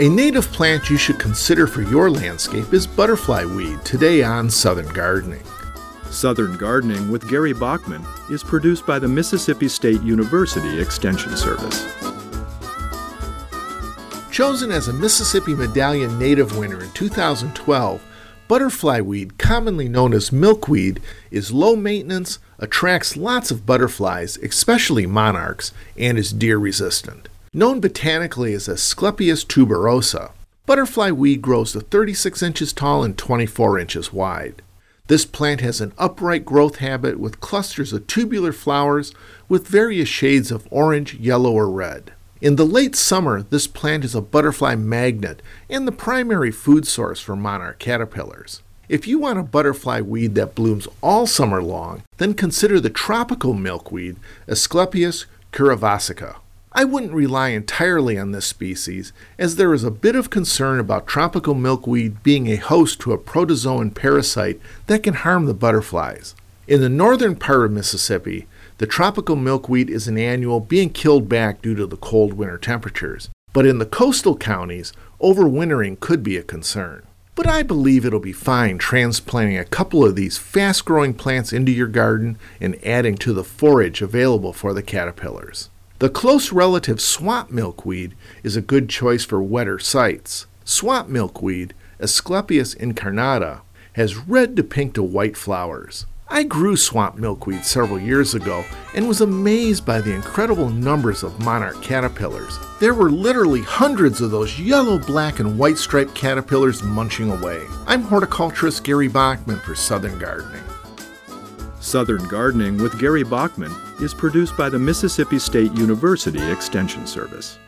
A native plant you should consider for your landscape is butterfly weed, today on Southern Gardening. Southern Gardening with Gary Bachman is produced by the Mississippi State University Extension Service. Chosen as a Mississippi Medallion Native winner in 2012, butterfly weed, commonly known as milkweed, is low maintenance, attracts lots of butterflies, especially monarchs, and is deer resistant. Known botanically as Asclepias tuberosa, butterfly weed grows to 36 inches tall and 24 inches wide. This plant has an upright growth habit with clusters of tubular flowers with various shades of orange, yellow, or red. In the late summer, this plant is a butterfly magnet and the primary food source for monarch caterpillars. If you want a butterfly weed that blooms all summer long, then consider the tropical milkweed, Asclepias curassavica. I wouldn't rely entirely on this species, as there is a bit of concern about tropical milkweed being a host to a protozoan parasite that can harm the butterflies. In the northern part of Mississippi, the tropical milkweed is an annual being killed back due to the cold winter temperatures. But in the coastal counties, overwintering could be a concern. But I believe it'll be fine transplanting a couple of these fast growing plants into your garden and adding to the forage available for the caterpillars. The close relative swamp milkweed is a good choice for wetter sites. Swamp milkweed, Asclepias incarnata, has red to pink to white flowers. I grew swamp milkweed several years ago and was amazed by the incredible numbers of monarch caterpillars. There were literally hundreds of those yellow, black, and white striped caterpillars munching away. I'm horticulturist Gary Bachman for Southern Gardening. Southern Gardening with Gary Bachman is produced by the Mississippi State University Extension Service.